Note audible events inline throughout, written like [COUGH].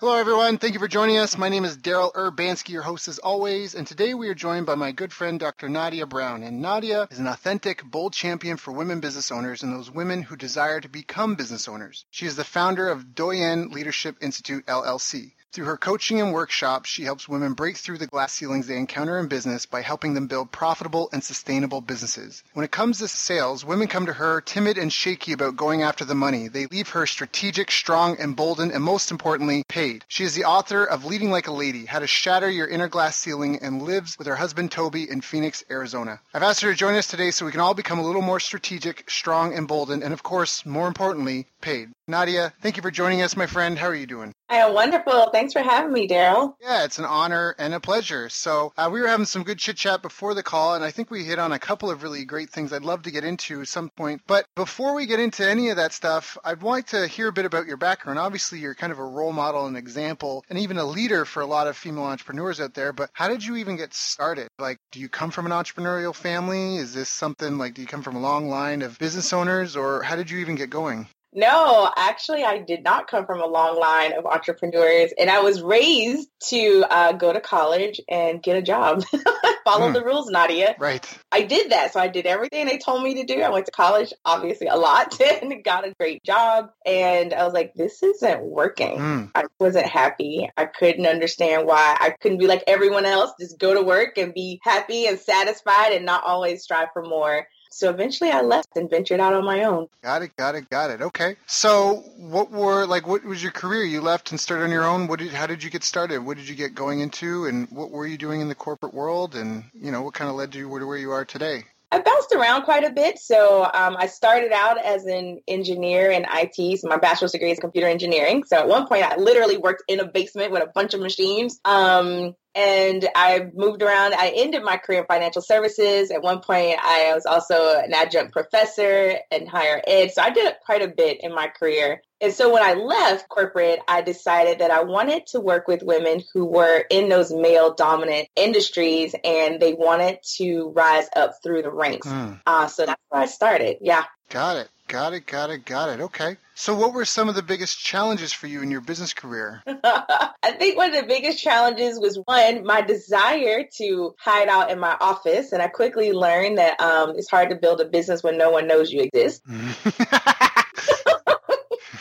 Hello, everyone. Thank you for joining us. My name is Daryl Urbanski, your host as always, and today we are joined by my good friend Dr. Nadia Brown. And Nadia is an authentic, bold champion for women business owners and those women who desire to become business owners. She is the founder of Doyenne Leadership Institute LLC. Through her coaching and workshops, she helps women break through the glass ceilings they encounter in business by helping them build profitable and sustainable businesses. When it comes to sales, women come to her timid and shaky about going after the money. They leave her strategic, strong, emboldened, and most importantly, paid. She is the author of Leading Like a Lady, How to Shatter Your Inner Glass Ceiling, and lives with her husband Toby in Phoenix, Arizona. I've asked her to join us today so we can all become a little more strategic, strong, emboldened, and of course, more importantly, paid. Nadia, thank you for joining us, my friend. How are you doing? I am wonderful. Thanks for having me, Daryl. Yeah, it's an honor and a pleasure. So, uh, we were having some good chit chat before the call, and I think we hit on a couple of really great things I'd love to get into at some point. But before we get into any of that stuff, I'd like to hear a bit about your background. Obviously, you're kind of a role model and example, and even a leader for a lot of female entrepreneurs out there. But how did you even get started? Like, do you come from an entrepreneurial family? Is this something like, do you come from a long line of business owners, or how did you even get going? No, actually, I did not come from a long line of entrepreneurs, and I was raised to uh, go to college and get a job. [LAUGHS] Follow mm. the rules, Nadia. Right. I did that. So I did everything they told me to do. I went to college, obviously, a lot, [LAUGHS] and got a great job. And I was like, this isn't working. Mm. I wasn't happy. I couldn't understand why I couldn't be like everyone else, just go to work and be happy and satisfied and not always strive for more. So eventually I left and ventured out on my own. Got it, got it, got it. Okay. So what were like what was your career? You left and started on your own. What did how did you get started? What did you get going into and what were you doing in the corporate world and you know what kind of led you to where you are today? I bounced around quite a bit. So um, I started out as an engineer in IT. So my bachelor's degree is computer engineering. So at one point, I literally worked in a basement with a bunch of machines. Um, and I moved around. I ended my career in financial services. At one point, I was also an adjunct professor in higher ed. So I did quite a bit in my career. And so when I left corporate, I decided that I wanted to work with women who were in those male dominant industries and they wanted to rise up through the ranks. Mm. Uh, so that's where I started. Yeah. Got it. Got it. Got it. Got it. Okay. So, what were some of the biggest challenges for you in your business career? [LAUGHS] I think one of the biggest challenges was one, my desire to hide out in my office. And I quickly learned that um, it's hard to build a business when no one knows you exist. [LAUGHS]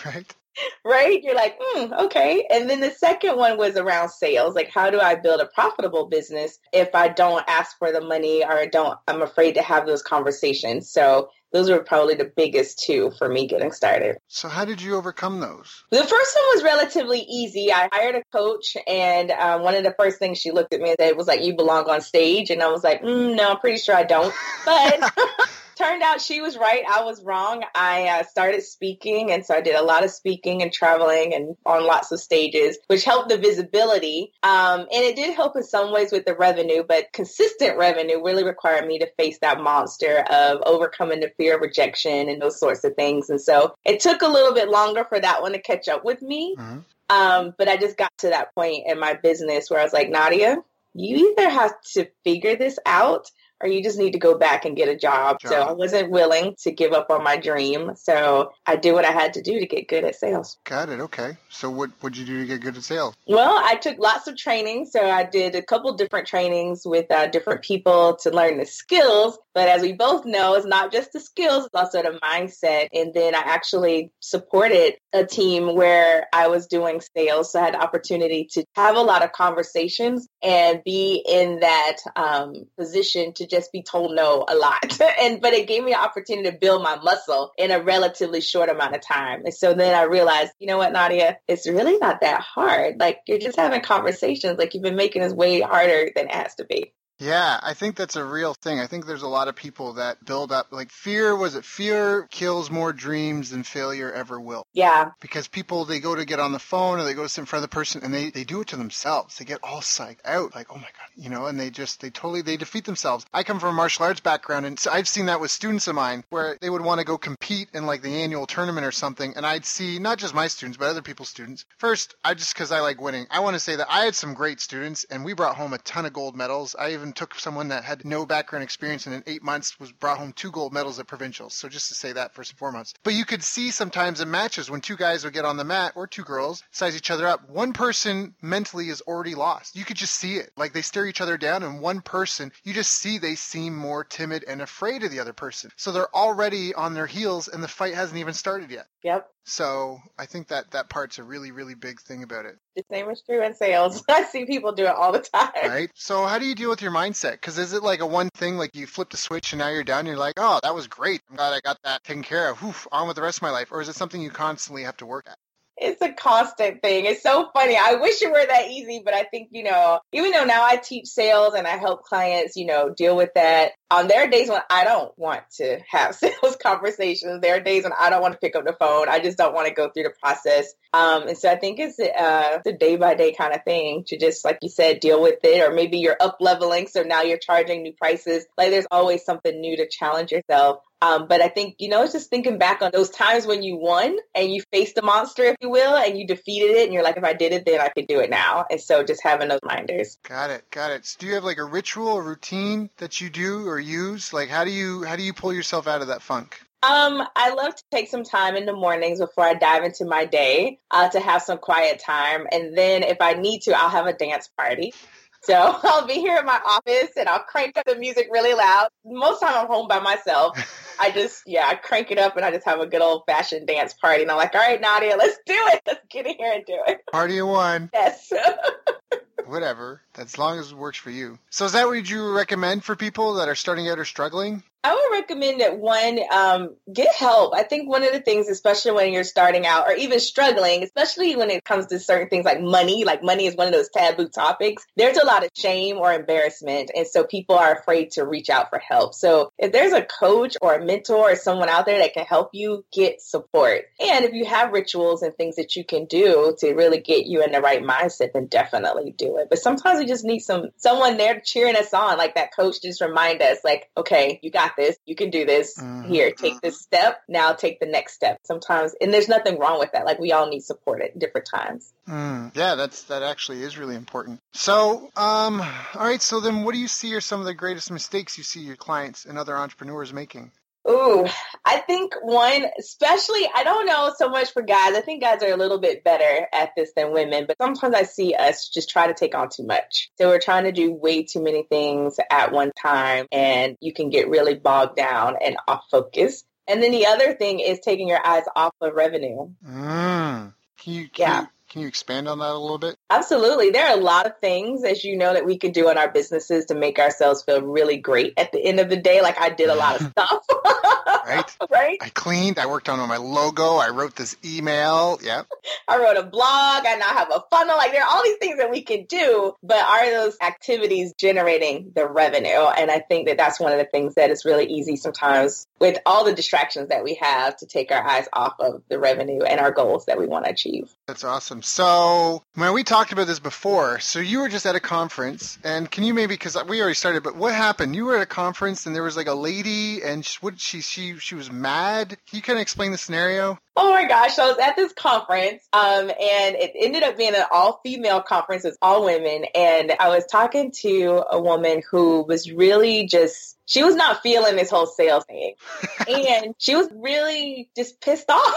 right right? You're like, hmm, okay. And then the second one was around sales. Like, how do I build a profitable business if I don't ask for the money or don't, I'm afraid to have those conversations. So those were probably the biggest two for me getting started. So, how did you overcome those? The first one was relatively easy. I hired a coach, and um, one of the first things she looked at me and said was like, "You belong on stage," and I was like, mm, "No, I'm pretty sure I don't." But [LAUGHS] turned out she was right. I was wrong. I uh, started speaking, and so I did a lot of speaking and traveling and on lots of stages, which helped the visibility. Um, and it did help in some ways with the revenue, but consistent revenue really required me to face that monster of overcoming the fear of rejection and those sorts of things. And so it took a little bit longer for that one to catch up with me. Mm-hmm. Um, but I just got to that point in my business where I was like, Nadia, you either have to figure this out or you just need to go back and get a job. job. So I wasn't willing to give up on my dream. So I did what I had to do to get good at sales. Got it. Okay. So what would you do to get good at sales? Well, I took lots of training. So I did a couple different trainings with uh, different people to learn the skills. But as we both know, it's not just the skills, it's also the mindset. And then I actually supported a team where I was doing sales. So I had the opportunity to have a lot of conversations and be in that um, position to just be told no a lot. [LAUGHS] and but it gave me an opportunity to build my muscle in a relatively short amount of time. And so then I realized, you know what, Nadia, it's really not that hard. Like you're just having conversations. Like you've been making this way harder than it has to be. Yeah, I think that's a real thing. I think there's a lot of people that build up like fear was it fear kills more dreams than failure ever will. Yeah. Because people they go to get on the phone or they go to sit in front of the person and they, they do it to themselves. They get all psyched out, like, oh my God, you know, and they just they totally they defeat themselves. I come from a martial arts background and I've seen that with students of mine where they would want to go compete in like the annual tournament or something and I'd see not just my students but other people's students. First, I just because I like winning, I want to say that I had some great students and we brought home a ton of gold medals. I even took someone that had no background experience and in eight months was brought home two gold medals at provincials. So just to say that first and foremost. But you could see sometimes in matches when two guys would get on the mat or two girls size each other up, one person mentally is already lost. You could just see it. Like they stare each other down and one person, you just see they seem more timid and afraid of the other person. So they're already on their heels and the fight hasn't even started yet. Yep. So I think that that part's a really, really big thing about it. The same is true in sales. [LAUGHS] I see people do it all the time. Right. So how do you deal with your mindset? Because is it like a one thing, like you flip the switch and now you're done? You're like, oh, that was great. I'm glad I got that taken care of. Oof, on with the rest of my life. Or is it something you constantly have to work at? It's a constant thing. It's so funny. I wish it were that easy, but I think, you know, even though now I teach sales and I help clients, you know, deal with that, um, there are days when I don't want to have [LAUGHS] sales conversations. There are days when I don't want to pick up the phone. I just don't want to go through the process. Um, and so I think it's, uh, it's a day by day kind of thing to just, like you said, deal with it. Or maybe you're up leveling. So now you're charging new prices. Like there's always something new to challenge yourself. Um, but I think, you know, it's just thinking back on those times when you won and you faced the monster, if you will, and you defeated it. And you're like, if I did it, then I could do it now. And so just having those reminders. Got it. Got it. So do you have like a ritual or routine that you do or use? Like, how do you, how do you pull yourself out of that funk? Um, I love to take some time in the mornings before I dive into my day uh, to have some quiet time. And then if I need to, I'll have a dance party. So [LAUGHS] I'll be here in my office and I'll crank up the music really loud. Most time I'm home by myself. I just, yeah, I crank it up and I just have a good old fashioned dance party. And I'm like, all right, Nadia, let's do it. [LAUGHS] Let's get in here and do it. Party of one. Yes. [LAUGHS] Whatever, as long as it works for you. So, is that what you recommend for people that are starting out or struggling? I would recommend that one, um, get help. I think one of the things, especially when you're starting out or even struggling, especially when it comes to certain things like money, like money is one of those taboo topics, there's a lot of shame or embarrassment. And so people are afraid to reach out for help. So if there's a coach or a mentor or someone out there that can help you get support, and if you have rituals and things that you can do to really get you in the right mindset, then definitely do it. But sometimes we just need some, someone there cheering us on, like that coach just remind us like, okay, you got this. You can do this. Mm-hmm. Here, take this step. Now take the next step. Sometimes, and there's nothing wrong with that. Like we all need support at different times. Mm, yeah, that's that actually is really important. So, um, all right. So then, what do you see are some of the greatest mistakes you see your clients and other entrepreneurs making? Ooh, I think one, especially, I don't know so much for guys. I think guys are a little bit better at this than women, but sometimes I see us just try to take on too much. So we're trying to do way too many things at one time, and you can get really bogged down and off focus. And then the other thing is taking your eyes off of revenue. Mm. You, yeah. You, can you expand on that a little bit? Absolutely. There are a lot of things, as you know, that we could do in our businesses to make ourselves feel really great at the end of the day. Like I did a lot of [LAUGHS] stuff. right? [LAUGHS] Right? I cleaned. I worked on my logo. I wrote this email. Yeah. I wrote a blog. I now have a funnel. Like there are all these things that we can do, but are those activities generating the revenue? And I think that that's one of the things that is really easy sometimes with all the distractions that we have to take our eyes off of the revenue and our goals that we want to achieve. That's awesome. So, man, we talked about this before. So you were just at a conference, and can you maybe because we already started, but what happened? You were at a conference, and there was like a lady, and she, what she she she was mad. Can you kind of explain the scenario? Oh my gosh! So I was at this conference, um, and it ended up being an all-female conference. It's all women, and I was talking to a woman who was really just she was not feeling this whole sales thing. [LAUGHS] and she was really just pissed off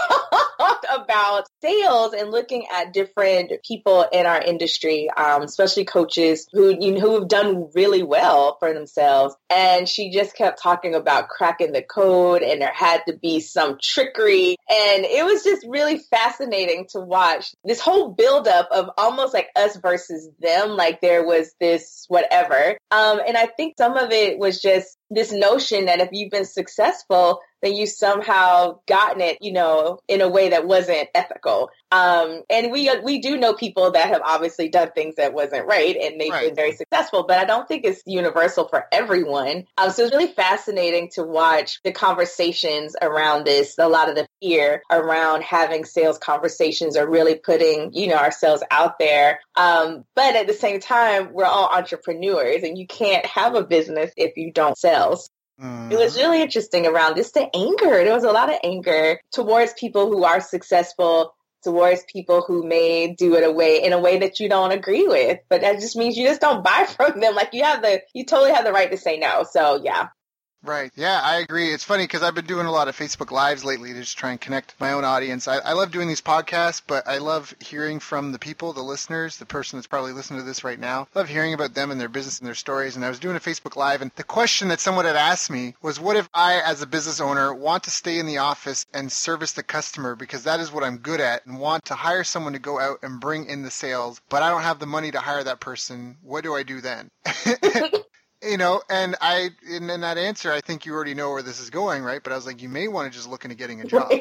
about sales and looking at different people in our industry, um, especially coaches who, you know, who have done really well for themselves. And she just kept talking about cracking the code and there had to be some trickery. And it was just really fascinating to watch this whole buildup of almost like us versus them. Like there was this whatever. Um, and I think some of it was just this notion that if you've been successful, then you somehow gotten it, you know, in a way that wasn't ethical. Um, and we we do know people that have obviously done things that wasn't right, and they've right. been very successful. But I don't think it's universal for everyone. Um, so it's really fascinating to watch the conversations around this. A lot of the fear around having sales conversations or really putting, you know, ourselves out there. Um, but at the same time, we're all entrepreneurs, and you can't have a business if you don't sell. Mm. It was really interesting around just the anger. There was a lot of anger towards people who are successful, towards people who may do it a way in a way that you don't agree with. But that just means you just don't buy [LAUGHS] from them. Like you have the you totally have the right to say no. So yeah. Right. Yeah, I agree. It's funny because I've been doing a lot of Facebook Lives lately to just try and connect my own audience. I, I, love doing these podcasts, but I love hearing from the people, the listeners, the person that's probably listening to this right now. I love hearing about them and their business and their stories. And I was doing a Facebook Live, and the question that someone had asked me was, What if I, as a business owner, want to stay in the office and service the customer because that is what I'm good at and want to hire someone to go out and bring in the sales, but I don't have the money to hire that person? What do I do then? [LAUGHS] [LAUGHS] you know, and I in, in, that answer, I think you already know where this is going, right? But I was like, you may want to just look into getting a [LAUGHS] job.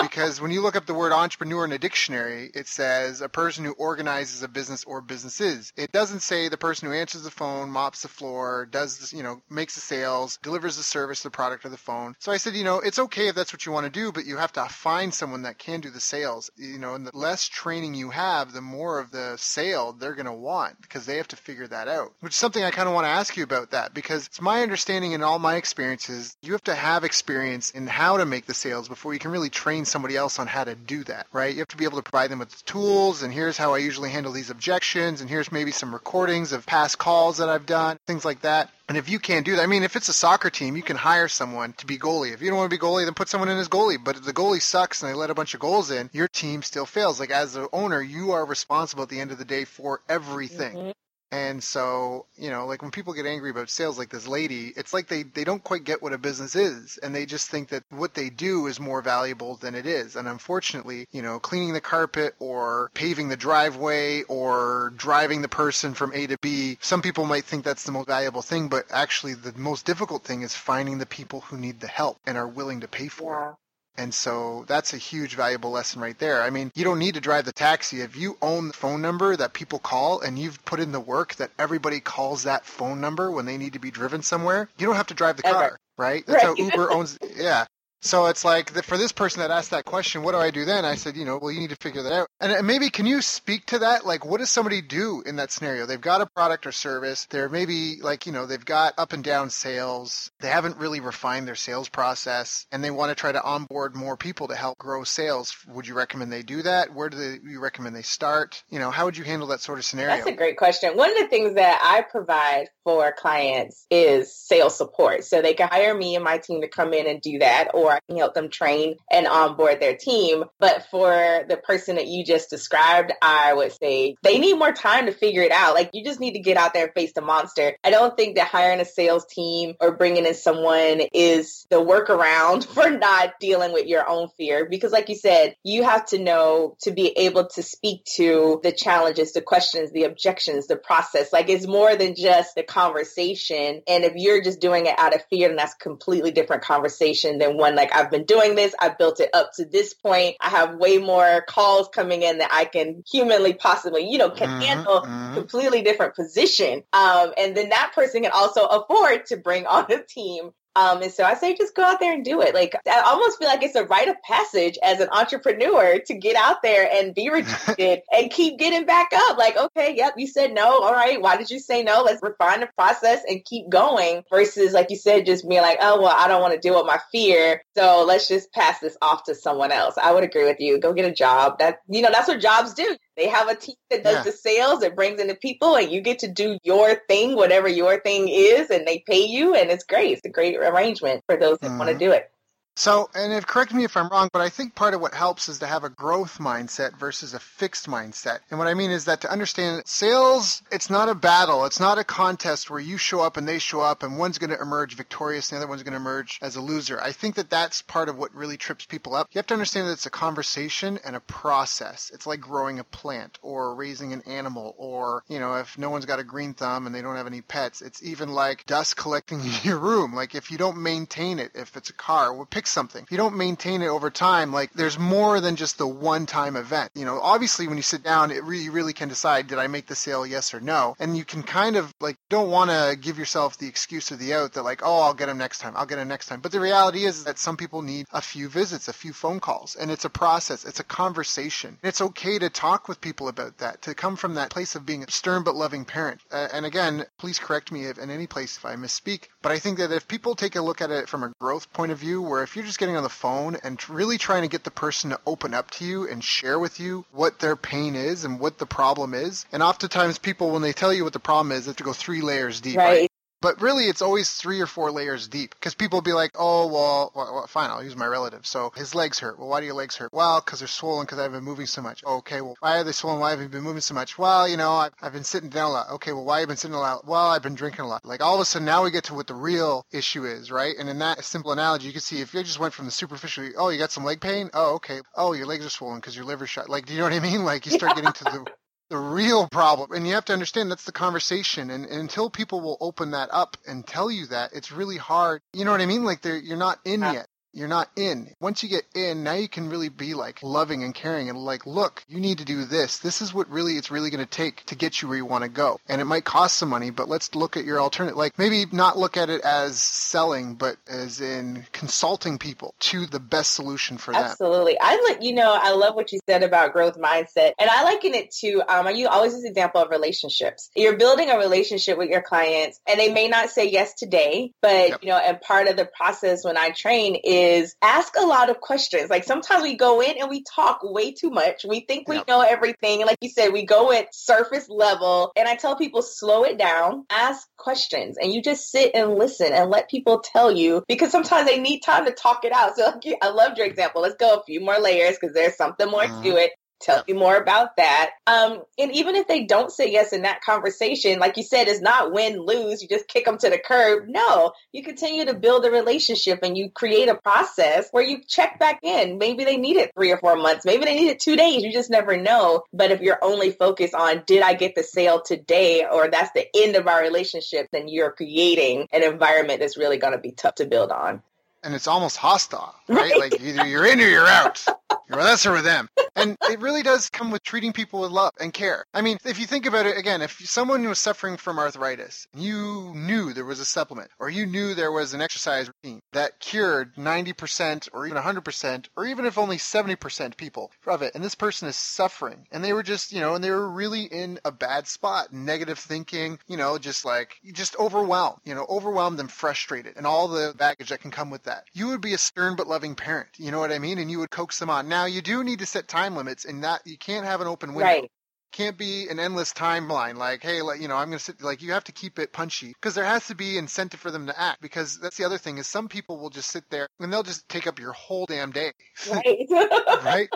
Because when you look up the word entrepreneur in a dictionary, it says a person who organizes a business or businesses. It doesn't say the person who answers the phone, mops the floor, does this, you know, makes the sales, delivers the service, the product, or the phone. So I said, you know, it's okay if that's what you want to do, but you have to find someone that can do the sales. You know, and the less training you have, the more of the sale they're going to want because they have to figure that out. Which is something I kind of want to ask you about that because it's my understanding in all my experiences, you have to have experience in how to make the sales before you can really train somebody else on how to do that, right? You have to be able to provide them with tools and here's how I usually handle these objections and here's maybe some recordings of past calls that I've done, things like that. And if you can't do that, I mean, if it's a soccer team, you can hire someone to be goalie. If you don't want to be goalie, then put someone in as goalie. But if the goalie sucks and they let a bunch of goals in, your team still fails. Like as the owner, you are responsible at the end of the day for everything. Mm-hmm. And so, you know, like when people get angry about sales like this lady, it's like they, they don't quite get what a business is. And they just think that what they do is more valuable than it is. And unfortunately, you know, cleaning the carpet or paving the driveway or driving the person from A to B, some people might think that's the most valuable thing, but actually the most difficult thing is finding the people who need the help and are willing to pay for it. And so that's a huge valuable lesson right there. I mean, you don't need to drive the taxi. If you own the phone number that people call and you've put in the work that everybody calls that phone number when they need to be driven somewhere, you don't have to drive the car, right? That's right. how Uber owns. Yeah. So it's like for this person that asked that question, what do I do then? I said, you know, well, you need to figure that out. And maybe can you speak to that? Like, what does somebody do in that scenario? They've got a product or service. They're maybe like, you know, they've got up and down sales. They haven't really refined their sales process and they want to try to onboard more people to help grow sales. Would you recommend they do that? Where do they, you recommend they start? You know, how would you handle that sort of scenario? That's a great question. One of the things that I provide for clients is sales support. So they can hire me and my team to come in and do that, or I can help them train and onboard their team. But for the person that you just described, I would say they need more time to figure it out. Like you just need to get out there and face the monster. I don't think that hiring a sales team or bringing in someone is the workaround [LAUGHS] for not dealing with your own fear. Because like you said, you have to know to be able to speak to the challenges, the questions, the objections, the process. Like it's more than just the conversation. And if you're just doing it out of fear, then that's completely different conversation than one like I've been doing this. I've built it up to this point. I have way more calls coming in that I can humanly possibly, you know, can mm-hmm, handle mm-hmm. completely different position. Um, and then that person can also afford to bring [LAUGHS] on a team um, and so I say just go out there and do it. Like I almost feel like it's a rite of passage as an entrepreneur to get out there and be [LAUGHS] rejected and keep getting back up. Like, okay, yep, you said no. All right. Why did you say no? Let's refine the process and keep going versus like you said, just being like, oh, well, I don't want to deal with my fear. So let's just pass this off to someone else. I would agree with you. Go get a job. That, you know, that's what jobs do. They have a team that does yeah. the sales, that brings in the people, and you get to do your thing, whatever your thing is, and they pay you, and it's great. It's a great arrangement for those that mm-hmm. want to do it. So, and correct me if I'm wrong, but I think part of what helps is to have a growth mindset versus a fixed mindset. And what I mean is that to understand sales, it's not a battle. It's not a contest where you show up and they show up and one's going to emerge victorious and the other one's going to emerge as a loser. I think that that's part of what really trips people up. You have to understand that it's a conversation and a process. It's like growing a plant or raising an animal or, you know, if no one's got a green thumb and they don't have any pets, it's even like dust collecting [LAUGHS] in your room. Like if you don't maintain it, if it's a car, we'll pick pick something. If you don't maintain it over time, like there's more than just the one time event. You know, obviously when you sit down, it really, really can decide, did I make the sale? Yes or no. And you can kind of like, don't want to give yourself the excuse or the out that like, oh, I'll get them next time. I'll get them next time. But the reality is that some people need a few visits, a few phone calls, and it's a process. It's a conversation. It's okay to talk with people about that, to come from that place of being a stern but loving parent. Uh, and again, please correct me if in any place if I misspeak. But I think that if people take a look at it from a growth point of view, where if you're just getting on the phone and really trying to get the person to open up to you and share with you what their pain is and what the problem is. And oftentimes people, when they tell you what the problem is, they have to go three layers deep. Right. right? But really, it's always three or four layers deep because people be like, oh, well, well, fine, I'll use my relative. So his legs hurt. Well, why do your legs hurt? Well, because they're swollen because I've been moving so much. Okay, well, why are they swollen? Why have you been moving so much? Well, you know, I've, I've been sitting down a lot. Okay, well, why have you been sitting a lot? Well, I've been drinking a lot. Like all of a sudden now we get to what the real issue is, right? And in that simple analogy, you can see if you just went from the superficial, oh, you got some leg pain? Oh, okay. Oh, your legs are swollen because your liver shot. Like, do you know what I mean? Like you start getting to the the real problem. And you have to understand that's the conversation. And, and, until people will open that up and tell you that, it's really hard. You know what I mean? Like you're not in yet you're not in. Once you get in, now you can really be like loving and caring and like, look, you need to do this. This is what really it's really going to take to get you where you want to go. And it might cost some money, but let's look at your alternative. Like maybe not look at it as selling, but as in consulting people to the best solution for them. Absolutely. I like, you know, I love what you said about growth mindset. And I liken it to, um, you always use example of relationships. You're building a relationship with your clients and they may not say yes today, but yep. you know, and part of the process when I train is is ask a lot of questions. Like sometimes we go in and we talk way too much. We think we yep. know everything. And like you said, we go at surface level. And I tell people, slow it down, ask questions, and you just sit and listen and let people tell you because sometimes they need time to talk it out. So I loved your example. Let's go a few more layers because there's something more mm-hmm. to it tell you more about that. Um, and even if they don't say yes in that conversation, like you said, it's not win lose. You just kick them to the curb. No, you continue to build a relationship and you create a process where you check back in. Maybe they need it three or four months. Maybe they need it two days. You just never know. But if you're only focused on did I get the sale today or that's the end of our relationship, then you're creating an environment that's really going to be tough to build on and it's almost hostile, right? right? Like either you're in or you're out. You're with us or with them. And it really does come with treating people with love and care. I mean, if you think about it again, if someone was suffering from arthritis, and you knew there was a supplement or you knew there was an exercise routine that cured 90% or even 100% or even if only 70% people of it, and this person is suffering and they were just, you know, and they were really in a bad spot, negative thinking, you know, just like, just overwhelmed, you know, overwhelmed and frustrated and all the baggage that can come with that that. You would be a stern but loving parent. You know what I mean? And you would coax them on. Now you do need to set time limits, and that you can't have an open window. Right can't be an endless timeline like hey like, you know i'm going to sit like you have to keep it punchy because there has to be incentive for them to act because that's the other thing is some people will just sit there and they'll just take up your whole damn day right [LAUGHS] [LAUGHS] right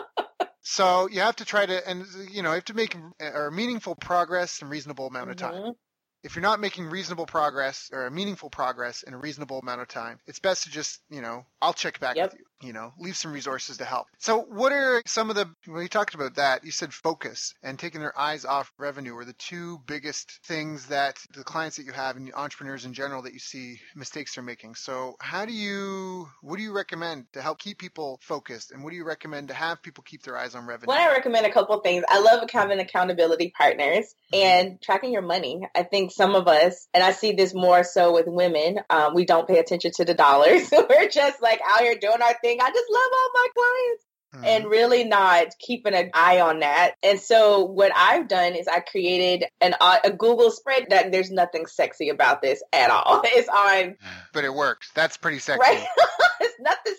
so you have to try to and you know you have to make a meaningful progress in reasonable amount of time mm-hmm if you're not making reasonable progress or meaningful progress in a reasonable amount of time, it's best to just, you know, I'll check back yep. with you you know, leave some resources to help. So, what are some of the, when you talked about that, you said focus and taking their eyes off revenue are the two biggest things that the clients that you have and entrepreneurs in general that you see mistakes they're making. So, how do you, what do you recommend to help keep people focused? And what do you recommend to have people keep their eyes on revenue? Well, I recommend a couple things. I love having accountability partners mm-hmm. and tracking your money. I think some of us, and I see this more so with women, um, we don't pay attention to the dollars. [LAUGHS] We're just like out here doing our thing thing. I just love all my clients. Mm-hmm. And really not keeping an eye on that. And so what I've done is I created an uh, a Google spread that there's nothing sexy about this at all. [LAUGHS] It's on, but it works. That's pretty sexy. Right? [LAUGHS] nothing sexy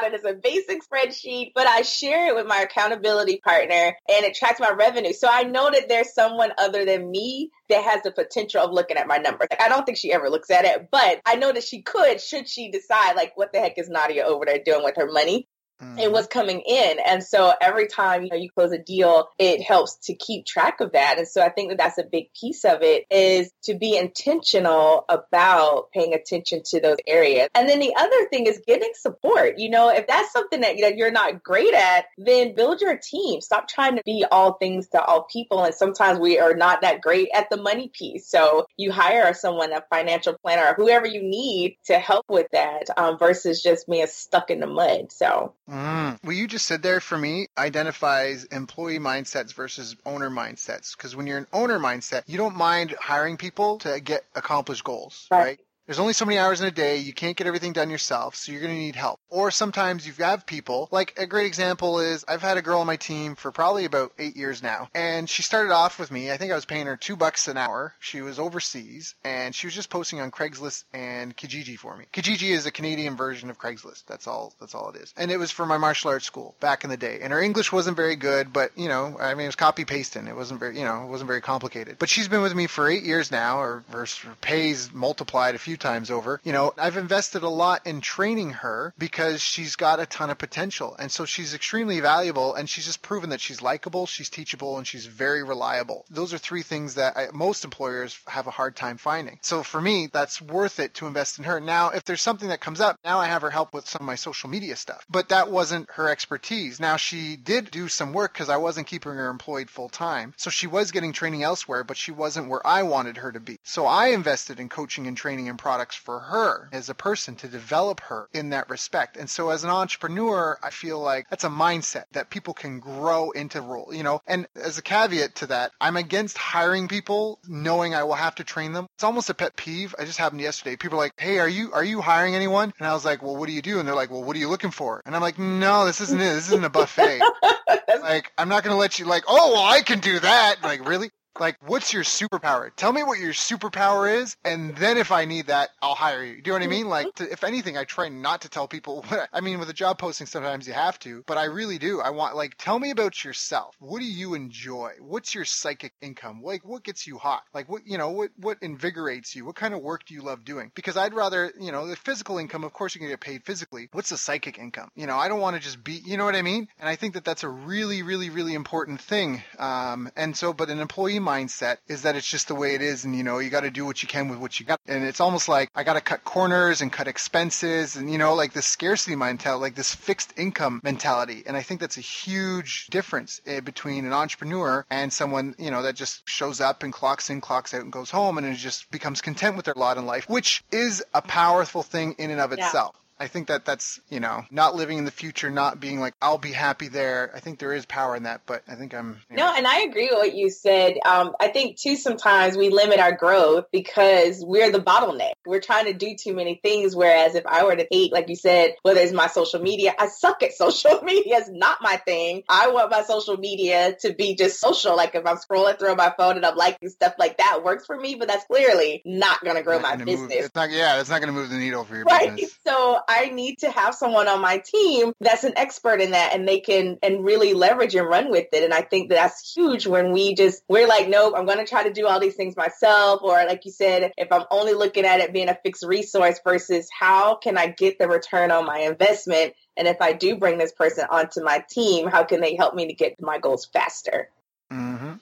about it. It's a basic spreadsheet, but I share it with my accountability partner and it tracks my revenue. So I know that there's someone other than me that has the potential of looking at my numbers. Like, I don't think she ever looks at it, but I know that she could should she decide like what the heck is Nadia over there doing with her money mm-hmm. and coming in. And so every time, you know, you close a deal, it helps to keep track of that. And so I think that that's a big piece of it is to be intentional about paying attention to those areas. And then the other thing is getting support. You know, if that's something that, that you're not great at, then build your team. Stop trying to be all things to all people. And sometimes we are not that great at the money piece. So you hire someone, a financial planner, or whoever you need to help with that um, versus just being stuck in the mud. So Mm. What you just said there for me identifies employee mindsets versus owner mindsets. Because when you're an owner mindset, you don't mind hiring people to get accomplished goals, right? right? There's only so many hours in a day. You can't get everything done yourself, so you're going to need help. Or sometimes you have people, like a great example is I've had a girl on my team for probably about eight years now, and she started off with me. I think I was paying her two bucks an hour. She was overseas, and she was just posting on Craigslist and Kijiji for me. Kijiji is a Canadian version of Craigslist. That's all. That's all it is. And it was for my martial arts school back in the day. And her English wasn't very good, but you know, I mean, it was copy pasting. It wasn't very, you know, it wasn't very complicated. But she's been with me for eight years now, or her pays multiplied a few times over. You know, I've invested a lot in training her because she's got a ton of potential. And so she's extremely valuable and she's just proven that she's likable, she's teachable, and she's very reliable. Those are three things that I, most employers have a hard time finding. So for me, that's worth it to invest in her. Now, if there's something that comes up, now I have her help with some of my social media stuff. But that wasn't her expertise. Now she did do some work because I wasn't keeping her employed full time. So she was getting training elsewhere, but she wasn't where I wanted her to be. So I invested in coaching and training and products for her as a person to develop her in that respect. And so as an entrepreneur, I feel like that's a mindset that people can grow into role, you know, and as a caveat to that, I'm against hiring people knowing I will have to train them. It's almost a pet peeve. I just happened yesterday. People are like, Hey, are you, are you hiring anyone? And I was like, well, what do you do? And they're like, well, what are you looking for? And I'm like, no, this isn't it. This isn't a buffet. [LAUGHS] like, I'm not going to let you like, oh, well, I can do that. Like, really? Like, what's your superpower? Tell me what your superpower is, and then if I need that, I'll hire you. Do you know what I mean? Like, to, if anything, I try not to tell people. [LAUGHS] What, I mean, with a job posting, sometimes you have to, but I really do. I want like, tell me about yourself. What do you enjoy? What's your psychic income? Like, what gets you hot? Like, what you know, what what invigorates you? What kind of work do you love doing? Because I'd rather, you know, the physical income. Of course, you can get paid physically. What's the psychic income? You know, I don't want to just be. You know what I mean? And I think that that's a really, really, really important thing. Um, and so, but an employee mindset is that it's just the way it is and you know you got to do what you can with what you got. And it's almost like i got to cut corners and cut expenses and you know like this scarcity mentality like this fixed income mentality. And i think that's a huge difference eh, between an entrepreneur and someone you know that just shows up and clocks in clocks out and goes home and it just becomes content with their lot in life which is a powerful thing in and of yeah. itself I think that that's, you know, not living in the future, not being like, I'll be happy there. I think there is power in that, but I think I'm. No, and I agree with what you said. Um, I think too, sometimes we limit our growth because we're the bottleneck. We're trying to do too many things. Whereas if I were to hate, like you said, whether it's my social media, I suck at [LAUGHS] social media. It's not my thing. I want my social media to be just social. Like if I'm scrolling through my phone and I'm liking stuff like that works for me, but that's clearly not going to grow my business. Move, it's not, yeah, it's not going to move the needle for your [LAUGHS] right? business. So I need to have someone on my team that's an expert in that and they can and really leverage and run with it. And I think that that's huge when we just we're like, nope, I'm going to try to do all these things myself. Or like you said, if I'm only looking at it being a fixed resource versus how can I get the return on my investment? And if I do bring this person onto my team, how can they help me to get my goals faster? Mm-hmm.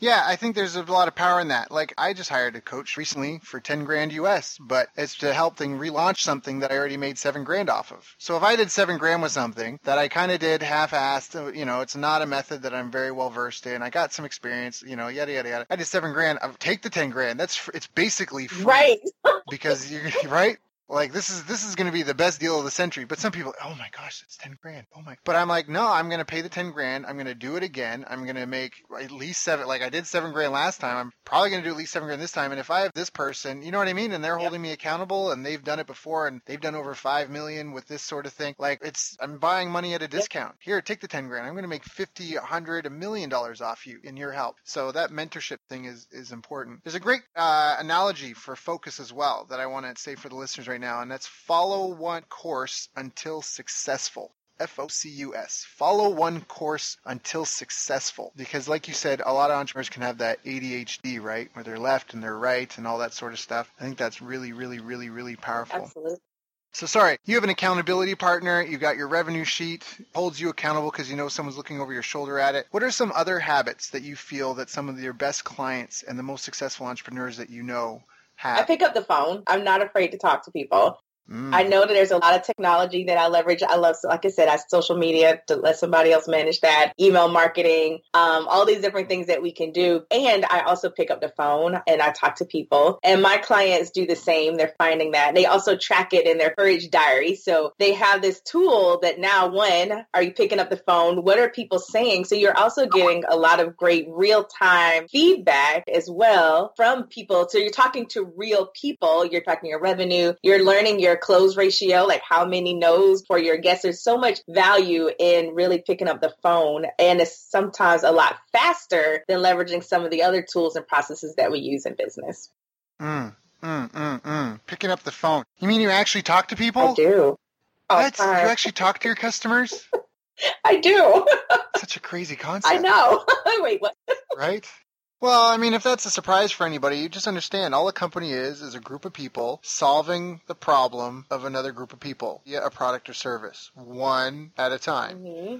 Yeah, I think there's a lot of power in that. Like, I just hired a coach recently for 10 grand US, but it's to help them relaunch something that I already made seven grand off of. So if I did seven grand with something that I kind of did half-assed, uh, you know, it's not a method that I'm very well versed in. I got some experience, you know, yada yada yada. I did seven grand. I'll take the 10 grand. That's it's basically free right [LAUGHS] because you're [LAUGHS] right like this is this is going to be the best deal of the century. But some people, oh my gosh, it's ten grand. Oh my! But I'm like, no, I'm going to pay the ten grand. I'm going to do it again. I'm going to make at least seven. Like I did seven grand last time. I'm probably going to do at least seven grand this time. And if I have this person, you know what I mean, and they're yep. holding me accountable, and they've done it before, and they've done over five million with this sort of thing. Like it's, I'm buying money at a discount. Yep. Here, take the ten grand. I'm going to make fifty, a hundred, a million dollars off you in your help. So that mentorship thing is is important. There's a great uh, analogy for focus as well that I want to say for the listeners right right now, and that's follow one course until successful. F O C U S. Follow one course until successful. Because, like you said, a lot of entrepreneurs can have that ADHD, right? Where they're left and they're right and all that sort of stuff. I think that's really, really, really, really powerful. Absolutely. So sorry, you have an accountability partner, you've got your revenue sheet, holds you accountable because you know someone's looking over your shoulder at it. What are some other habits that you feel that some of your best clients and the most successful entrepreneurs that you know have? I pick up the phone. I'm not afraid to talk to people. Mm. I know that there's a lot of technology that I leverage. I love, like I said, I social media to let somebody else manage that, email marketing, um, all these different things that we can do. And I also pick up the phone and I talk to people. And my clients do the same. They're finding that. They also track it in their courage diary. So they have this tool that now, when are you picking up the phone? What are people saying? So you're also getting a lot of great real time feedback as well from people. So you're talking to real people. You're talking your revenue. You're learning your close ratio, like how many no's for your guests. There's so much value in really picking up the phone, and it's sometimes a lot faster than leveraging some of the other tools and processes that we use in business. Mm, mm, mm, mm. Picking up the phone. You mean you actually talk to people? I do. What? You actually talk to your customers? [LAUGHS] I do. Such a crazy concept. I know. [LAUGHS] Wait, what? right? Well, I mean, if that's a surprise for anybody, you just understand all a company is is a group of people solving the problem of another group of people via a product or service, one at a time. Mm-hmm.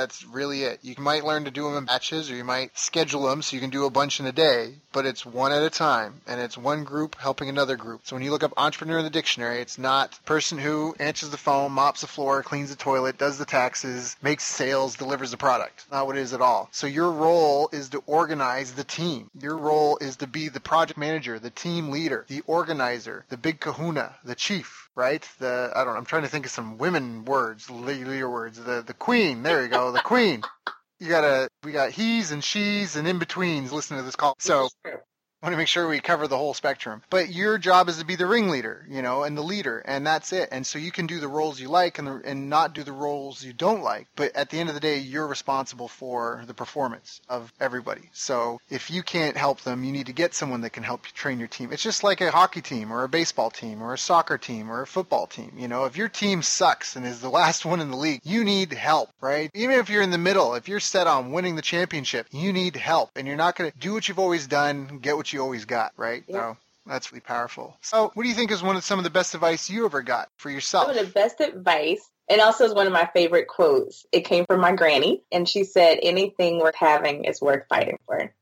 That's really it. You might learn to do them in batches or you might schedule them so you can do a bunch in a day, but it's one at a time and it's one group helping another group. So when you look up entrepreneur in the dictionary, it's not person who answers the phone, mops the floor, cleans the toilet, does the taxes, makes sales, delivers the product. Not what it is at all. So your role is to organize the team. Your role is to be the project manager, the team leader, the organizer, the big kahuna, the chief right? The I don't. I'm trying to think of some women words, leader words. The the queen. There you go. The queen. You gotta. We got he's and she's and in betweens. Listen to this call. So want to make sure we cover the whole spectrum. But your job is to be the ringleader, you know, and the leader, and that's it. And so you can do the roles you like and, the, and not do the roles you don't like. But at the end of the day, you're responsible for the performance of everybody. So if you can't help them, you need to get someone that can help you train your team. It's just like a hockey team or a baseball team or a soccer team or a football team. You know, if your team sucks and is the last [LAUGHS] one in the league, you need help, right? Even if you're in the middle, if you're set on winning the championship, you need help. And you're not going to do what you've always done, get what you always got, right? Yeah. So that's really powerful. So, what do you think is one of some of the best advice you ever got for yourself? Some of the best advice, and also is one of my favorite quotes. It came from my granny, and she said, "Anything worth having is worth fighting for."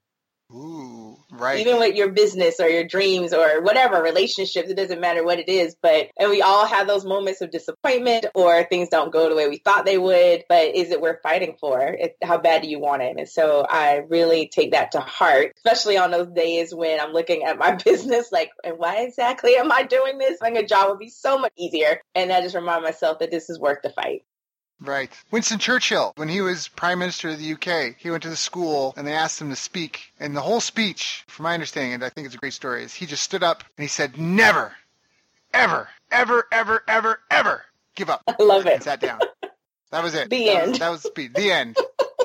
Ooh, right. Even with your business or your dreams or whatever relationships, it doesn't matter what it is. But, and we all have those moments of disappointment or things don't go the way we thought they would. But is it worth fighting for? It, how bad do you want it? And so I really take that to heart, especially on those days when I'm looking at my [LAUGHS] business like, and why exactly am I doing this? Think a job would be so much easier. And I just remind myself that this is worth the fight. Right. Winston Churchill, when he was Prime Minister of the UK, he went to the school and they asked him to speak. And the whole speech, from my understanding, and I think it's a great story, is he just stood up and he said, Never, ever, ever, ever, ever, ever give up. I love it. And sat down. That was it. [LAUGHS] The that end. Was, that was the speech. The end. [LAUGHS]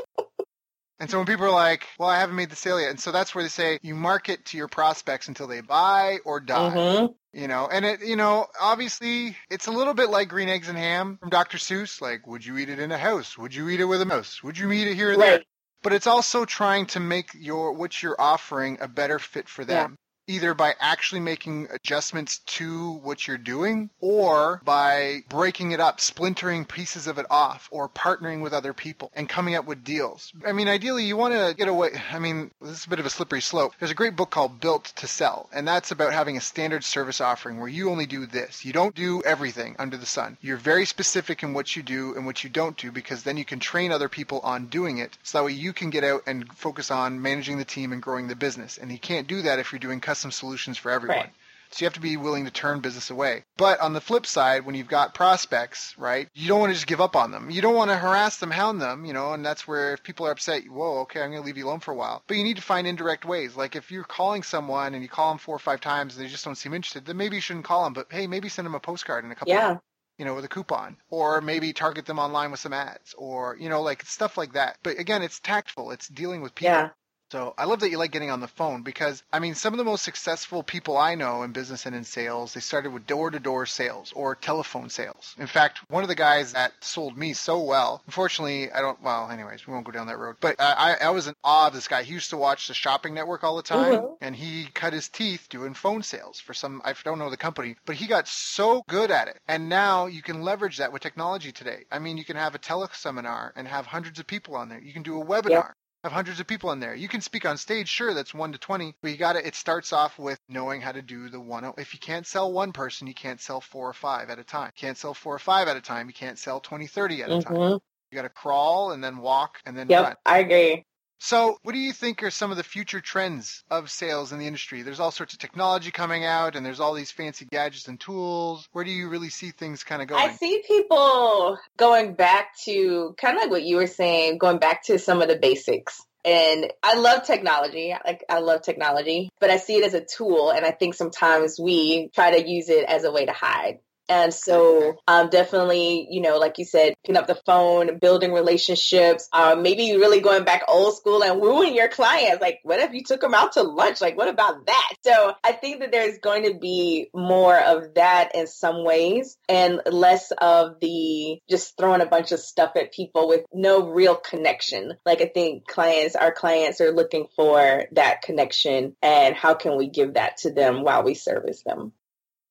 And so when people are like, well, I haven't made the sale yet. And so that's where they say you market to your prospects until they buy or die. Mm-hmm. You know, and it, you know, obviously it's a little bit like green eggs and ham from Dr. Seuss. Like, would you eat it in a house? Would you eat it with a mouse? Would you eat it here or there? Right. But it's also trying to make your, what you're offering a better fit for them. Either by actually making adjustments to what you're doing or by breaking it up, splintering pieces of it off or partnering with other people and coming up with deals. I mean, ideally you want to get away. I mean, this is a bit of a slippery slope. There's a great book called Built to Sell, and that's about having a standard service offering where you only do this. You don't do everything under the sun. You're very specific in what you do and what you don't do because then you can train other people on doing it so that way you can get out and focus on managing the team and growing the business. And you can't do that if you're doing custom solutions for everyone. Right. So you have to be willing to turn business away. But on the flip side, when you've got prospects, right, you don't want to just give up on them. You don't want to harass them, hound them, you know, and that's where if people are upset, whoa, okay, I'm going to leave you alone for a while. But you need to find indirect ways. Like if you're calling someone and you call them four or five times and they just don't seem interested, then maybe you shouldn't call them. But hey, maybe send them a postcard and a couple Yeah. you know, with a coupon, or maybe target them online with some ads, or you know, like stuff like that. But again, it's tactful. It's dealing with people. Yeah. So I love that you like getting on the phone because I mean some of the most successful people I know in business and in sales, they started with door to door sales or telephone sales. In fact, one of the guys that sold me so well, unfortunately I don't well, anyways, we won't go down that road. But I, I was in awe of this guy. He used to watch the shopping network all the time Mhm. and he cut his teeth doing phone sales for some I don't know the company, but he got so good at it. And now you can leverage that with technology today. I mean, you can have a teleseminar and have hundreds of people on there. You can do a webinar have hundreds of people in there. You can speak on stage, sure, that's one to twenty, but you got to. It starts off with knowing how to do the one. If you can't sell one person, you can't sell four or five at a time. You can't sell four or five at a time. You can't sell 20, 30 at a time. Mhm. You got to crawl and then walk and then run. Yep, I agree. So, what do you think are some of the future trends of sales in the industry? There's all sorts of technology coming out, and there's all these fancy gadgets and tools. Where do you really see things kind of going? I see people going back to kind of like what you were saying, going back to some of the basics. And I love technology. Like I love technology, but I see it as a tool, and I think sometimes we try to use it as a way to hide. And so, um, definitely, you know, like you said, picking up the phone, building relationships, um, maybe really going back old school and wooing your clients. Like, what if you took them out to lunch? Like, what about that? So I think that there's going to be more of that in some ways and less of the just throwing a bunch of stuff at people with no real connection. Like, I think clients, our clients are looking for that connection and how can we give that to them while we service them?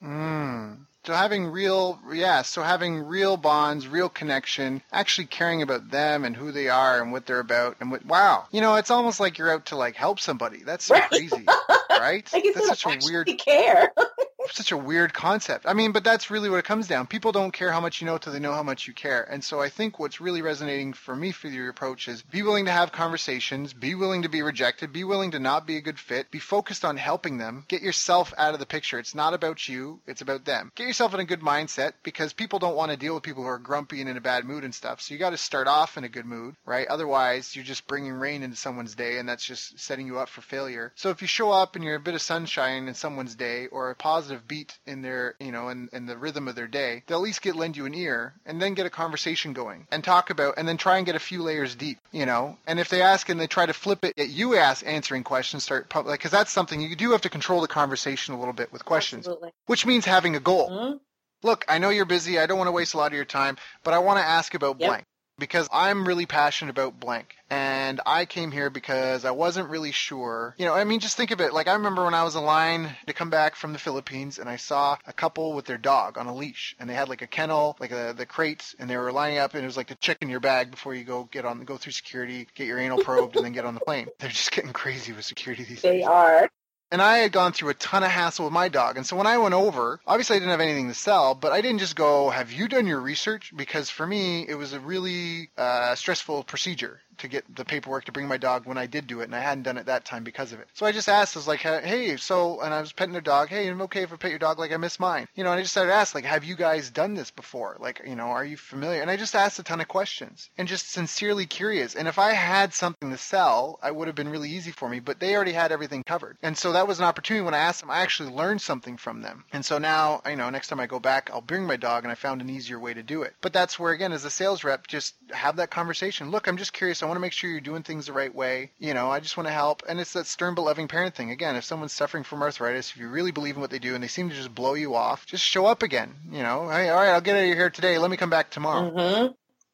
Mm. So having real, yeah, so having real bonds, real connection, actually caring about them and who they are and what they're about and what, wow. You know, it's almost like you're out to like help somebody. That's so Right. crazy, right? [LAUGHS] Like That's such a weird, care. [LAUGHS] Oh, such a weird concept. I mean, but that's really what it comes down. People don't care how much you know till they know how much you care. And so I think what's really resonating for me for your approach is be willing to have conversations, be willing to be rejected, be willing to not be a good fit, be focused on helping them, get yourself out of the picture. It's not about you, it's about them. Get yourself in a good mindset because people don't want to deal with people who are grumpy and in a bad mood and stuff. So you got to start off in a good mood, right? Otherwise, you're just bringing rain into someone's day and that's just setting you up for failure. So if you show up and you're a bit of sunshine in someone's day or a positive beat in their, you know, in, in the rhythm of their day, they'll at least get lend you an ear and then get a conversation going and talk about and then try and get a few layers deep, you know. And if they ask and they try to flip it at you ask answering questions, start pub- like because that's something you do have to control the conversation a little bit with questions, Absolutely. which means having a goal. Mhm. Look, I know you're busy. I don't want to waste a lot of your time, but I want to ask about Yep. blank because I'm really passionate about blank. And I came here because I wasn't really sure. You know, I mean, just think of it. Like, I remember when I was in line to come back from the Philippines and I saw a couple with their dog on a leash and they had like a kennel, like a, the crates, and they were lining up and it was like to check in your bag before you go get on, go through security, get your anal probed, and then get on the plane. [LAUGHS] They're just getting crazy with security these They days. They are. And I had gone through a ton of hassle with my dog. And so when I went over, obviously I didn't have anything to sell, but I didn't just go, have you done your research? Because for me, it was a really uh, stressful procedure to get the paperwork to bring my dog when I did do it. And I hadn't done it that time because of it. So I just asked, I was like, hey, so, and I was petting their dog. Hey, I'm okay if I pet your dog like I miss mine. You know, and I just started to ask, like, have you guys done this before? Like, you know, are you familiar? And I just asked a ton of questions and just sincerely curious. And if I had something to sell, I would have been really easy for me, but they already had everything covered. And so that was an opportunity when I asked them, I actually learned something from them. And so now, you know, next time I go back, I'll bring my dog and I found an easier way to do it. But that's where, again, as a sales rep, just have that conversation. Look, I'm just curious. I want to make sure you're doing things the right way. You know, I just want to help. And it's that stern but loving parent thing. Again, if someone's suffering from arthritis, if you really believe in what they do and they seem to just blow you off, just show up again. You know, hey, all right, I'll get out of here today. Let me come back tomorrow hmm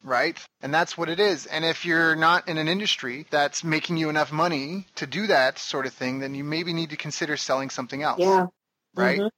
right? And that's what it is. And if you're not in an industry that's making you enough money to do that sort of thing, then you maybe need to consider selling something else, Yeah. right? Mhm.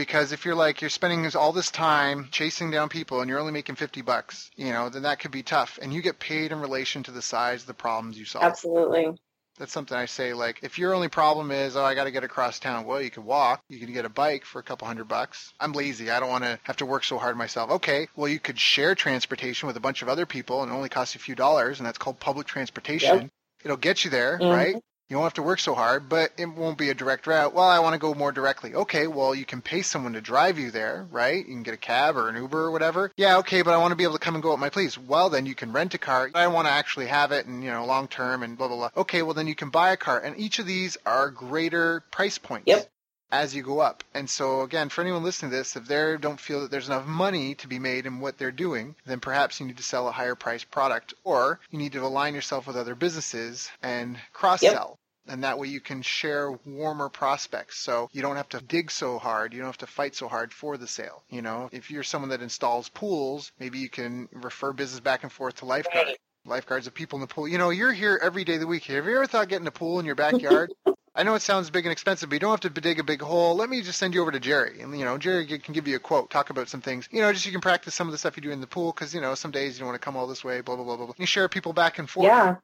Because if you're like you're spending all this time chasing down people and you're only making 50 bucks, you know, then that could be tough. And you get paid in relation to the size of the problems you solve. Absolutely. That's something I say. Like, if your only problem is, oh, I got to get across town, well, you can walk. You can get a bike for a couple hundred bucks. I'm lazy. I don't want to have to work so hard myself. Okay, well, you could share transportation with a bunch of other people and it only costs you a few dollars, and that's called public transportation. It'll get you there, Mhm. right? You won't have to work so hard, but it won't be a direct route. Well, I want to go more directly. Okay, well, you can pay someone to drive you there, right? You can get a cab or an Uber or whatever. Yeah, okay, but I want to be able to come and go at my place. Well, then you can rent a car. I want to actually have it and, you know, long term and blah, blah, blah. Okay, well, then you can buy a car. And each of these are greater price points. Yep. As you go up. And so, again, for anyone listening to this, if they don't feel that there's enough money to be made in what they're doing, then perhaps you need to sell a higher priced product or you need to align yourself with other businesses and cross sell and that way you can share warmer prospects. So you don't have to dig so hard, you don't have to fight so hard for the sale. You know, if you're someone that installs pools, maybe you can refer business back and forth to lifeguard. Right. Lifeguards of people in the pool. You know, you're here every day of the week. Have you ever thought getting a pool in your backyard? [LAUGHS] I know it sounds big and expensive, but you don't have to dig a big hole. Let me just send you over to Jerry, and you know Jerry can give you a quote, talk about some things. You know, just you can practice some of the stuff you do in the pool because you know some days you don't want to come all this way. Blah blah blah blah. blah. You share people back and forth. Yeah,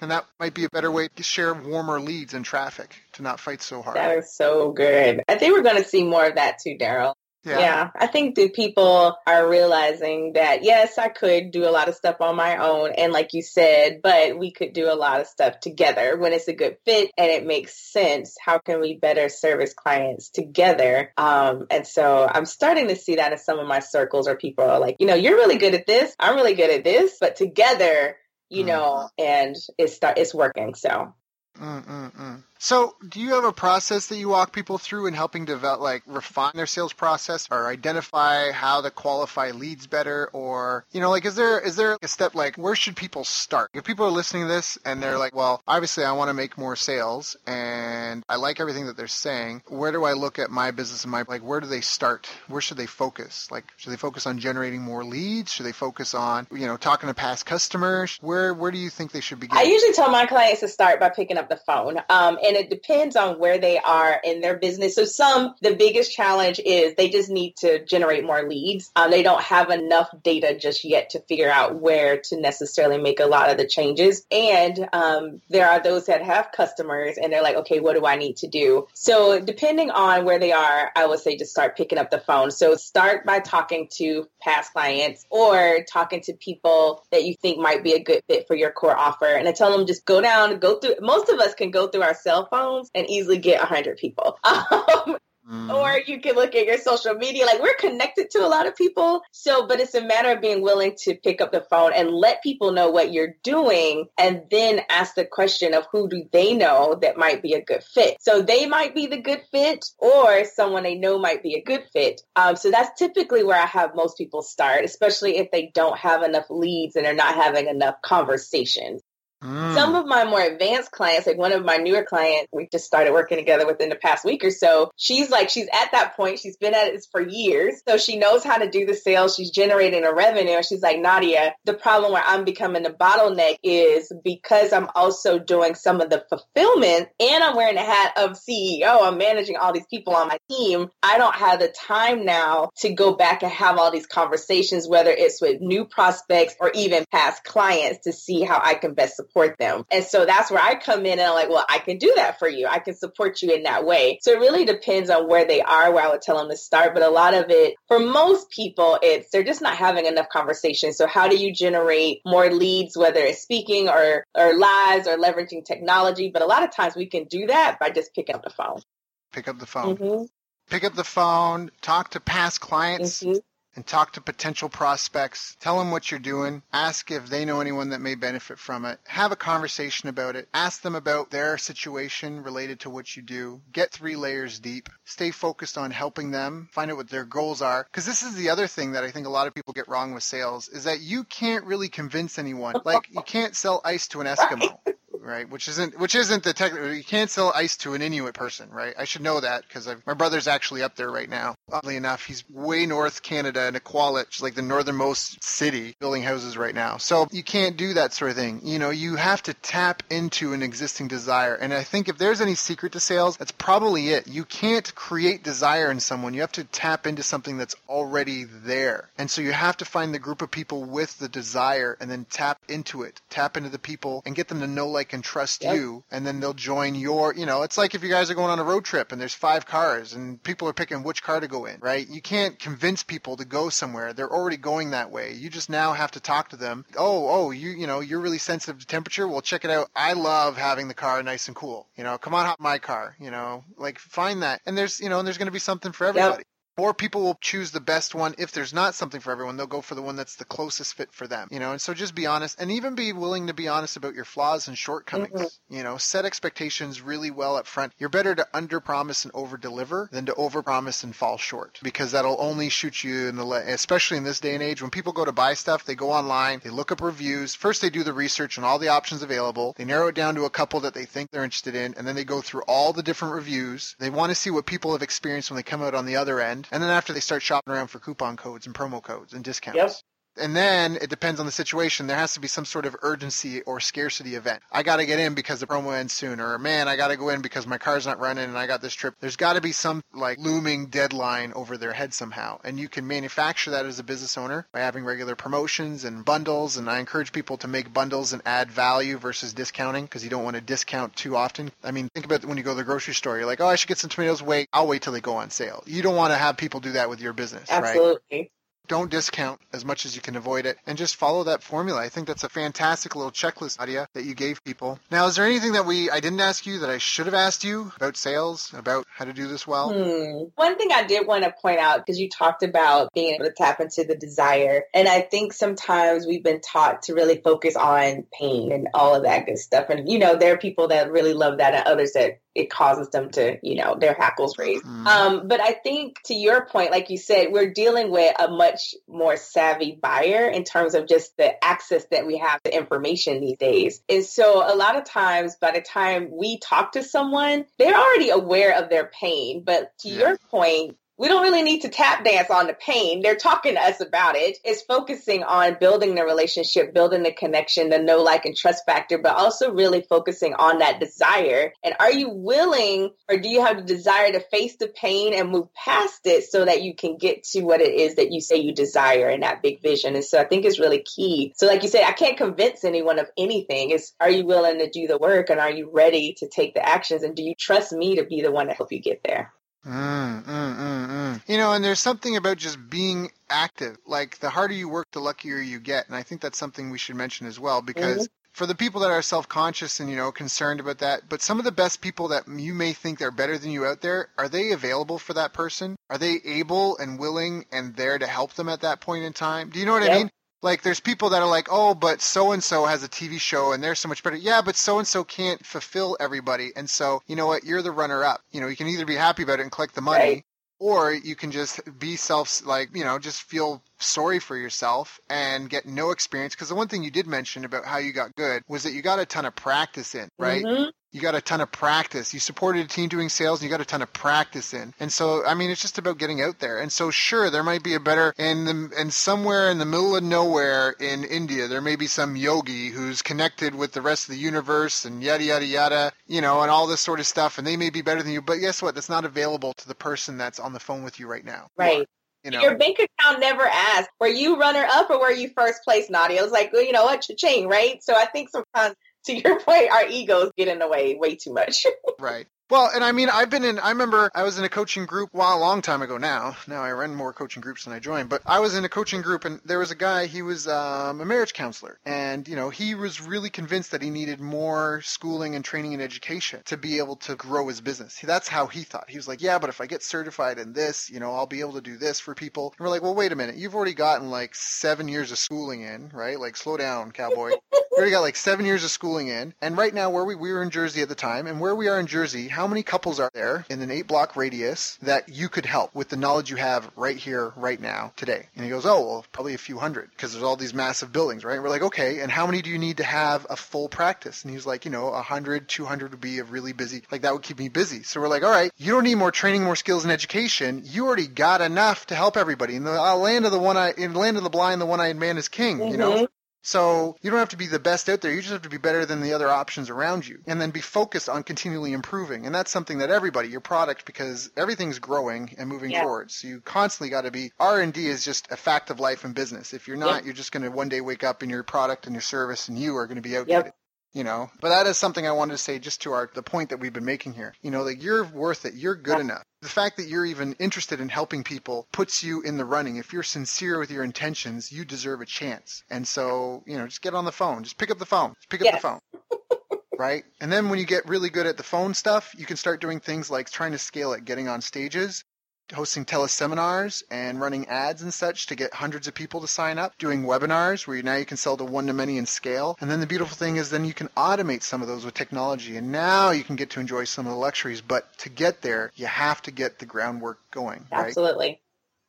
And that might be a better way to share warmer leads and traffic to not fight so hard. that is so good. I think we're going to see more of that too, Daryl. Yeah. I think that people are realizing that yes, I could do a lot of stuff on my own, and like you said, but we could do a lot of stuff together when it's a good fit and it makes sense. How can we better service clients together? Um, and so I'm starting to see that in some of my circles where people are like, you know, you're really good at this, I'm really good at this, but together, you Mhm. know, and it's start it's working. So Mm-mm-mm. So, do you have a process that you walk people through in helping develop, like, refine their sales process, or identify how to qualify leads better, or you know, like, is there is there a step like where should people start? If people are listening to this and they're like, well, obviously I want to make more sales, and I like everything that they're saying. Where do I look at my business and my like? Where do they start? Where should they focus? Like, should they focus on generating more leads? Should they focus on you know talking to past customers? Where where do you think they should begin? I usually tell my clients to start by picking up the phone. Um, it depends on where they are in their business. So some, the biggest challenge is they just need to generate more leads. Um, they don't have enough data just yet to figure out where to necessarily make a lot of the changes. And um, there are those that have customers and they're like, okay, what do I need to do? So depending on where they are, I would say just start picking up the phone. So start by talking to past clients or talking to people that you think might be a good fit for your core offer. And I tell them just go down, go through. Most of us can go through our cell phones and easily get 100 people. [LAUGHS] Um, Mm. or you can look at your social media. Like we're connected to a lot of people. So, but it's a matter of being willing to pick up the phone and let people know what you're doing and then ask the question of who do they know that might be a good fit. So they might be the good fit or someone they know might be a good fit. Um, so that's typically where I have most people start, especially if they don't have enough leads and they're not having enough conversations. Mm. Some of my more advanced clients, like one of my newer clients, we just started working together within the past week or so. She's like, she's at that point. She's been at it for years. So she knows how to do the sales. She's generating a revenue. She's like, Nadia, the problem where I'm becoming the bottleneck is because I'm also doing some of the fulfillment and I'm wearing the hat of CEO. I'm managing all these people on my team. I don't have the time now to go back and have all these conversations, whether it's with new prospects or even past clients to see how I can best support them. And so that's where I come in and I'm like, well, I can do that for you. I can support you in that way. So it really depends on where they are, where I would tell them to start. But a lot of it, for most people, it's they're just not having enough conversation. So how do you generate more leads, whether it's speaking or, or lives or leveraging technology? But a lot of times we can do that by just picking up the phone. Pick up the phone. Mhm, Pick up the phone. Talk to past clients mhm. And talk to potential prospects. Tell them what you're doing. Ask if they know anyone that may benefit from it. Have a conversation about it. Ask them about their situation related to what you do. Get three layers deep. Stay focused on helping them. Find out what their goals are. Because this is the other thing that I think a lot of people get wrong with sales is that you can't really convince anyone. [LAUGHS] Like you can't sell ice to an Eskimo. Right? Which isn't which isn't the technical. You can't sell ice to an Inuit person, right? I should know that because my brother's actually up there right now. Oddly enough, he's way north Canada in is like the northernmost city, building houses right now. So you can't do that sort of thing. You know, you have to tap into an existing desire. And I think if there's any secret to sales, that's probably it. You can't create desire in someone. You have to tap into something that's already there. And so you have to find the group of people with the desire and then tap into it. Tap into the people and get them to know, like, and trust Yep. you. And then they'll join your, you know, it's like if you guys are going on a road trip and there's five cars and people are picking which car to go in, right? You can't convince people to go somewhere. They're already going that way. You just now have to talk to them. Oh, oh, you, you know, you're really sensitive to temperature. Well, check it out. I love having the car nice and cool. You know, come on, hop my car. You know, like find that. And there's, you know, and there's going to be something for everybody. Or people will choose the best one. If there's not something for everyone, they'll go for the one that's the closest fit for them. You know, and so just be honest and even be willing to be honest about your flaws and shortcomings. Mm-hmm. You know, set expectations really well up front. You're better to under promise and over deliver than to over promise and fall short because that'll only shoot you in the leg, especially in this day and age when people go to buy stuff, they go online, they look up reviews. First, they do the research on all the options available. They narrow it down to a couple that they think they're interested in, and then they go through all the different reviews. They want to see what people have experienced when they come out on the other end. And then after they start shopping around for coupon codes and promo codes and discounts. Yep and then it depends on the situation. There has to be some sort of urgency or scarcity event. I got to get in because the promo ends soon, or man, I got to go in because my car's not running and I got this trip. There's got to be some like looming deadline over their head somehow, and you can manufacture that as a business owner by having regular promotions and bundles. And I encourage people to make bundles and add value versus discounting because you don't want to discount too often. I mean, think about when you go to the grocery store. You're like, oh, I should get some tomatoes. Wait, I'll wait till they go on sale. You don't want to have people do that with your business, right? Absolutely. right? Don't discount as much as you can avoid it and just follow that formula. I think that's a fantastic little checklist idea that you gave people. Now, is there anything that we I didn't ask you that I should have asked you about sales, about how to do this well? Hmm. One thing I did want to point out because you talked about being able to tap into the desire, and I think sometimes we've been taught to really focus on pain and all of that good stuff. And you know, there are people that really love that, and others that it causes them to, you know, their hackles raise. Mm. Um, but I think to your point, like you said, we're dealing with a much more savvy buyer in terms of just the access that we have to information these days. And so a lot of times by the time we talk to someone, they're already aware of their pain. But to yeah. your point, we don't really need to tap dance on the pain. They're talking to us about it. It's focusing on building the relationship, building the connection, the know, like, and trust factor, but also really focusing on that desire. And are you willing or do you have the desire to face the pain and move past it so that you can get to what it is that you say you desire in that big vision? And so I think it's really key. So, like you said, I can't convince anyone of anything. It's are you willing to do the work and are you ready to take the actions? And do you trust me to be the one to help you get there? Mm, mm, mm, mm, you know, and there's something about just being active. Like the harder you work, the luckier you get. And I think that's something we should mention as well because mm-hmm. for the people that are self-conscious and you know concerned about that, but some of the best people that you may think they're better than you out there, are they available for that person? Are they able and willing and there to help them at that point in time? Do you know what yep. I mean? Like there's people that are like, oh, but so and so has a TV show and they're so much better. Yeah, but so and so can't fulfill everybody. And so, you know what? You're the runner up. You know, you can either be happy about it and collect the money, right. or you can just be self, like, you know, just feel sorry for yourself and get no experience. Because the one thing you did mention about how you got good was that you got a ton of practice in, right? Mm-hmm you got a ton of practice. You supported a team doing sales and you got a ton of practice in. And so, I mean, it's just about getting out there. And so, sure, there might be a better, and, the, and somewhere in the middle of nowhere in India, there may be some yogi who's connected with the rest of the universe and yada, yada, yada, you know, and all this sort of stuff. And they may be better than you. But guess what? That's not available to the person that's on the phone with you right now. Right. You know? Your bank account never asked, were you runner up or were you first place, Nadia? It was like, well, you know what, cha-ching, right? So I think sometimes [LAUGHS] to your point, our egos get in the way way too much. [LAUGHS] right. Well, and I mean, I've been in, I remember I was in a coaching group, well, a long time ago now. Now I run more coaching groups than I join, but I was in a coaching group and there was a guy, he was um, a marriage counselor. And, you know, he was really convinced that he needed more schooling and training and education to be able to grow his business. That's how he thought. He was like, yeah, but if I get certified in this, you know, I'll be able to do this for people. And we're like, well, wait a minute. You've already gotten like seven years of schooling in, right? Like, slow down, cowboy. you already got like seven years of schooling in. And right now, where we, we were in Jersey at the time, and where we are in Jersey, how many couples are there? in an eight block radius that you could help with the knowledge you have right here, right now, today? And he goes, oh, well, probably a few hundred because there's all these massive buildings, right? we're like, okay, and how many do you need to have a full practice? And he's like, you know, 100, 200 would be a really busy, like that would keep me busy. So we're like, all right, you don't need more training, more skills and education. You already got enough to help everybody. In the uh, land of the one eye, in the land of the blind, the one-eyed man is king, mm-hmm. you know? So you don't have to be the best out there. You just have to be better than the other options around you and then be focused on continually improving. And that's something that everybody, your product, because everything's growing and moving yeah. forward. So you constantly got to be, R&D is just a fact of life and business. If you're not, yep. you're just going to one day wake up and your product and your service and you are going to be outdated. Yep you know? But that is something i wanted to say just to our the point that we've been making here. You know that you're worth it. You're good enough. The fact that you're even interested in helping people puts you in the running. If you're sincere with your intentions you deserve a chance. And so you know just get on the phone. Just pick up the phone. Just pick up yes. the phone. Right? And then when you get really good at the phone stuff you can start doing things like trying to scale it getting on stages hosting teleseminars and running ads and such to get hundreds of people to sign up, doing webinars where you, now you can sell to one to many and scale. And then the beautiful thing is then you can automate some of those with technology and now you can get to enjoy some of the luxuries. But to get there, you have to get the groundwork going. Right?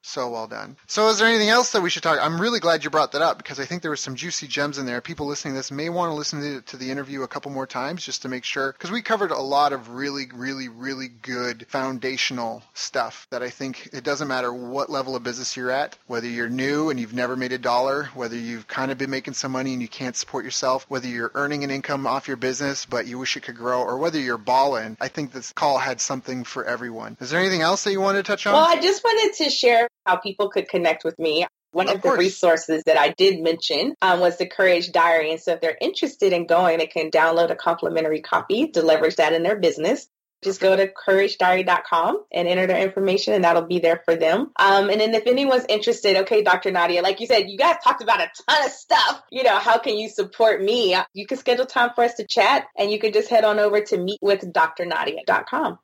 So well done. So, is there anything else that we should talk? I'm really glad you brought that up because I think there was some juicy gems in there. People listening to this may want to listen to, to the interview a couple more times just to make sure because we covered a lot of really, really, really good foundational stuff that I think it doesn't matter what level of business you're at, whether you're new and you've never made a dollar, whether you've kind of been making some money and you can't support yourself, whether you're earning an income off your business but you wish it could grow, or whether you're balling. I think this call had something for everyone. Is there anything else that you wanted to touch on? Well, I just wanted to share how people could connect with me. One of, of the resources that I did mention um, was the Courage Diary. And so if they're interested in going, they can download a complimentary copy to leverage that in their business. Just go to couragediary.com and enter their information, and that'll be there for them. Um, and then if anyone's interested, okay, Dr. Nadia, like you said, you guys talked about a ton of stuff. You know, how can you support me? You can schedule time for us to chat, and you can just head on over to meetwithdrnadia.com.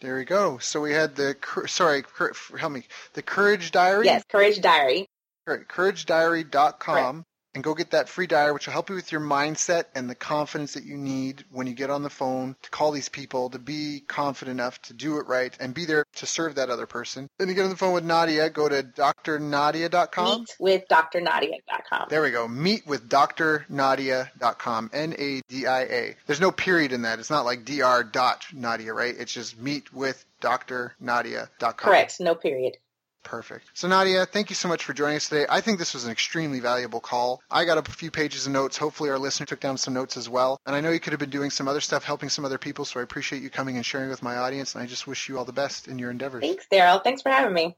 There we go. So we had the sorry, help me. The Courage Diary. Yes, Courage Diary. Right, CourageDiary.com. And go get that free diary, which will help you with your mindset and the confidence that you need when you get on the phone to call these people, to be confident enough to do it right and be there to serve that other person. Then you get on the phone with Nadia, go to drnadia.com. Meet with drnadia.com. There we go. Meet with drnadia.com. N A D I A. There's no period in that. It's not like dr dot Nadia, right? It's just meet with drnadia.com. Correct. No period. Perfect. So Nadia, thank you so much for joining us today. I think this was an extremely valuable call. I got a few pages of notes. Hopefully our listener took down some notes as well. And I know you could have been doing some other stuff, helping some other people. So I appreciate you coming and sharing with my audience. And I just wish you all the best in your endeavors. Thanks, Daryl. Thanks for having me.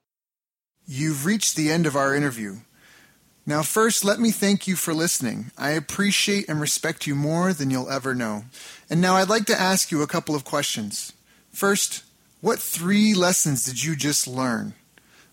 You've reached the end of our interview. Now, first, let me thank you for listening. I appreciate and respect you more than you'll ever know. And now I'd like to ask you a couple of questions. First, what three lessons did you just learn?